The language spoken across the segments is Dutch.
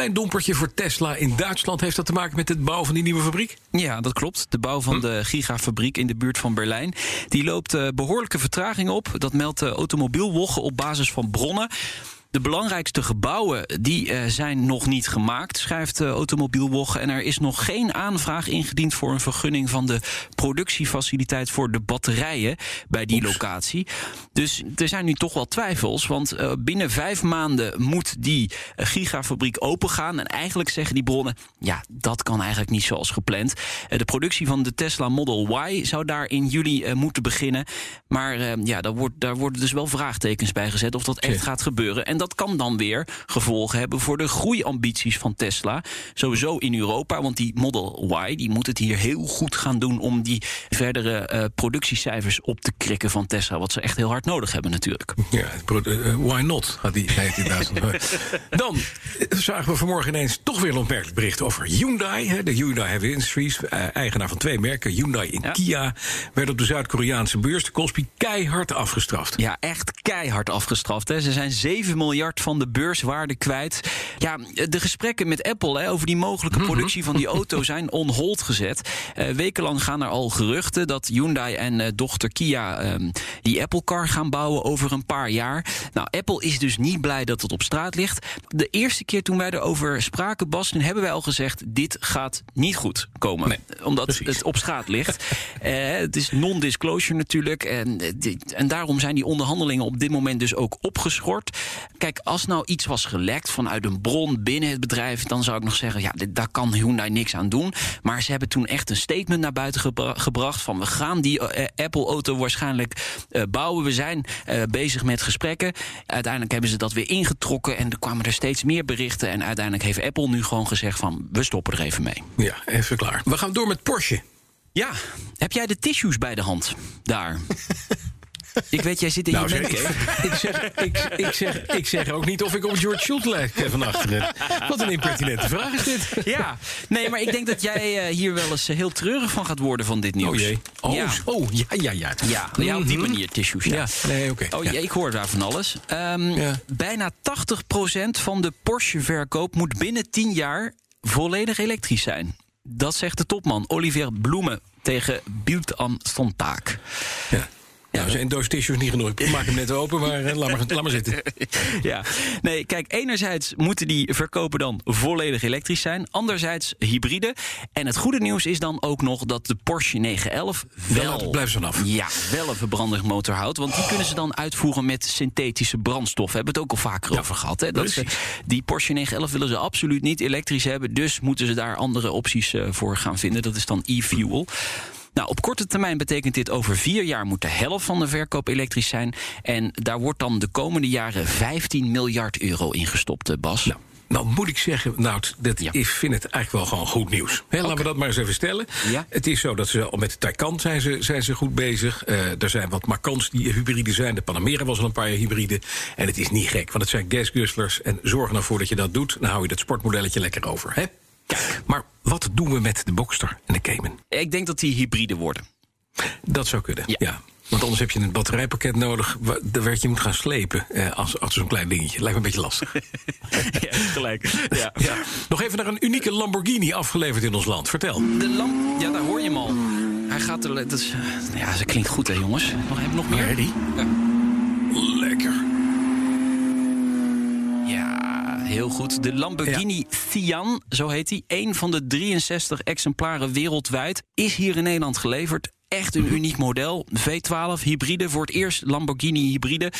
Klein dompertje voor Tesla in Duitsland. Heeft dat te maken met het bouwen van die nieuwe fabriek? Ja, dat klopt. De bouw van de gigafabriek in de buurt van Berlijn. Die loopt uh, behoorlijke vertraging op. Dat meldt de automobielwogge op basis van bronnen. De belangrijkste gebouwen die, uh, zijn nog niet gemaakt, schrijft de Automobielwogge. En er is nog geen aanvraag ingediend voor een vergunning van de productiefaciliteit voor de batterijen bij die Oeps. locatie. Dus er zijn nu toch wel twijfels. Want uh, binnen vijf maanden moet die uh, gigafabriek opengaan. En eigenlijk zeggen die bronnen: ja, dat kan eigenlijk niet zoals gepland. de productie van de Tesla Model Y zou daar in juli moeten beginnen. Maar ja, daar, wordt, daar worden dus wel vraagtekens bij gezet of dat echt gaat gebeuren. En dat kan dan weer gevolgen hebben voor de groeiambities van Tesla. Sowieso in Europa, want die Model Y die moet het hier heel goed gaan doen om die verdere eh, productiecijfers op te krikken van Tesla. Wat ze echt heel hard nodig hebben, natuurlijk. Ja, pro- eh, why not? Had die. Dan eh, zagen we vanmorgen ineens toch weer een opmerkelijk bericht over Hyundai. De Hyundai Heavy Industries, eh, eigenaar van twee merken, Hyundai en Ja. Kia, werd op de Zuid-Koreaanse beurs, de Kospi, keihard afgestraft. Ja, echt keihard afgestraft. Hè. Ze zijn 7 miljard van de beurswaarde kwijt. Ja, de gesprekken met Apple hè, over die mogelijke productie van die auto zijn on hold gezet. Eh, wekenlang gaan er al geruchten dat Hyundai en eh, dochter Kia ehm, die Apple Car gaan bouwen over een paar jaar. Nou, Apple is dus niet blij dat het op straat ligt. De eerste keer toen wij erover spraken, Bas, toen hebben wij al gezegd: dit gaat niet goed komen. Nee, omdat precies. het op straat ligt. Eh, het is non-disclosure natuurlijk. En, en daarom zijn die onderhandelingen op dit moment dus ook opgeschort. Kijk, als nou iets was gelekt vanuit een bron binnen het bedrijf, dan zou ik nog zeggen: ja, dit- daar kan Hyundai niks aan doen. Maar ze hebben toen echt een statement naar buiten gebra- gebracht: van we gaan die eh, Apple-auto waarschijnlijk eh, bouwen. We zijn eh, bezig met gesprekken. Uiteindelijk hebben ze dat weer ingetrokken en er kwamen er steeds meer berichten. En uiteindelijk heeft Apple nu gewoon gezegd: van we stoppen er even mee. Ja, even klaar. We gaan door met Porsche. Ja, heb jij de tissues bij de hand daar? ik weet, jij zit in Nou, je zeg, ik, zeg, ik, ik, zeg, ik zeg ook niet of ik op George Schultz lijk van achteren. Wat een impertinente vraag is dit. Ja, nee, maar ik denk dat jij eh, hier wel eens eh, heel treurig van gaat worden van dit nieuws. Oh jee. Oh, ja. oh ja, ja, ja. Ja, ja, op die Mhm. manier, tissues. Ja. Ja, nee, oké. Oh Ja. jee, ik hoor daar van alles. Ehm. Bijna 80% van de Porsche-verkoop moet binnen 10 jaar volledig elektrisch zijn. Dat zegt de topman Olivier Bloemen tegen Bild am Sonntag. Ja. Nou, zijn doos tissues niet genoeg. Ik maak hem net open, maar eh, laat, maar laat maar zitten. Ja, nee, kijk, enerzijds moeten die verkopen dan volledig elektrisch zijn. Anderzijds hybride. En het goede nieuws is dan ook nog dat de Porsche 911 wel... Wel, blijf ze vanaf. Ja, wel een verbrandingsmotor houdt. Want die kunnen ze dan uitvoeren met synthetische brandstof. We hebben het ook al vaker over gehad. Hè? Dat ze, die Porsche 911 willen ze absoluut niet elektrisch hebben. Dus moeten ze daar andere opties eh, voor gaan vinden. Dat is dan e-fuel. Nou, op korte termijn betekent dit over vier jaar moet de helft van de verkoop elektrisch zijn. En daar wordt dan de komende jaren 15 miljard euro in gestopt, eh, Bas. Nou, nou moet ik zeggen, nou, dat, Ja. ik vind het eigenlijk wel gewoon goed nieuws. Hè, Laten we dat maar eens even stellen. Ja. Het is zo dat ze al met de Taycan zijn ze, zijn ze goed bezig. Eh, er zijn wat Macans die hybride zijn. De Panamera was al een paar jaar hybride. En het is niet gek, want het zijn gasguzzlers. En zorg ervoor dat je dat doet. Dan hou je dat sportmodelletje lekker over. Hè? Maar wat doen we met de Boxster en de Cayman? Ik denk dat die hybride worden. Dat zou kunnen, ja. Ja. Want anders heb je een batterijpakket nodig... wa- waar je moet gaan slepen eh, als, als zo'n klein dingetje. Lijkt me een beetje lastig. ja, gelijk. Ja. Ja. Nog even naar een unieke Lamborghini afgeleverd in ons land. Vertel. De lamp, ja, daar hoor je hem al. Hij gaat er. Dat is, ja, dat klinkt goed, hè, jongens. Nog, heb nog meer? Ja. Lekker. Ja, heel goed. De Lamborghini Sian, zo heet hij. Een van de 63 exemplaren wereldwijd. Is hier in Nederland geleverd. Echt een uniek model. V12 hybride. Voor het eerst Lamborghini hybride.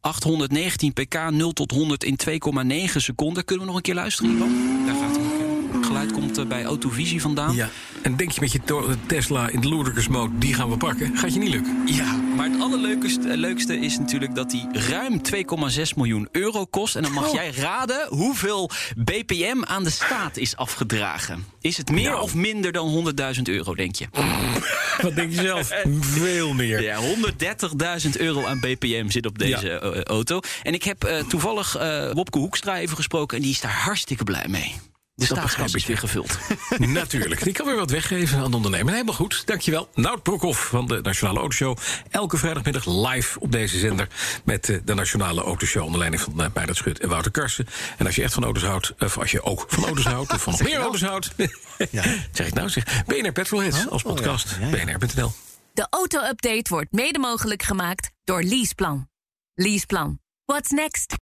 819 pk, 0 tot 100 in 2,9 seconden. Kunnen we nog een keer luisteren, Ivan? Daar gaat hij. Geluid komt eh, bij Autovisie vandaan. Ja. En denk je met je Tesla in de loerdersmode, die gaan we pakken? Gaat je niet lukken. Ja, maar het allerleukste leukste is natuurlijk dat die ruim 2,6 miljoen euro kost. En dan mag Oh. jij raden hoeveel BPM aan de staat is afgedragen. Is het meer Nou. of minder dan 100.000 euro, denk je? Wat denk je zelf? Veel meer. Ja, 130.000 euro aan BPM zit op deze Ja. eh, auto. En ik heb eh, toevallig eh, Wopke Hoekstra even gesproken... en die is daar hartstikke blij mee. De staatskas begrijp is ik, weer ja. gevuld. Natuurlijk. Die kan weer wat weggeven aan de ondernemer. Helemaal goed. Dankjewel. Nout Broekhoff van de Nationale Autoshow. Elke vrijdagmiddag live op deze zender. Met eh, de Nationale Autoshow onder leiding van uh, Meijert Schut en Wouter Karsen. En als je echt van auto's houdt, of als je ook van auto's houdt... of van nog meer auto's houdt... zeg ik nou, zeg. BNR Petrolheads als podcast. BNR.nl. De auto-update wordt mede mogelijk gemaakt door Leaseplan. Leaseplan. What's next?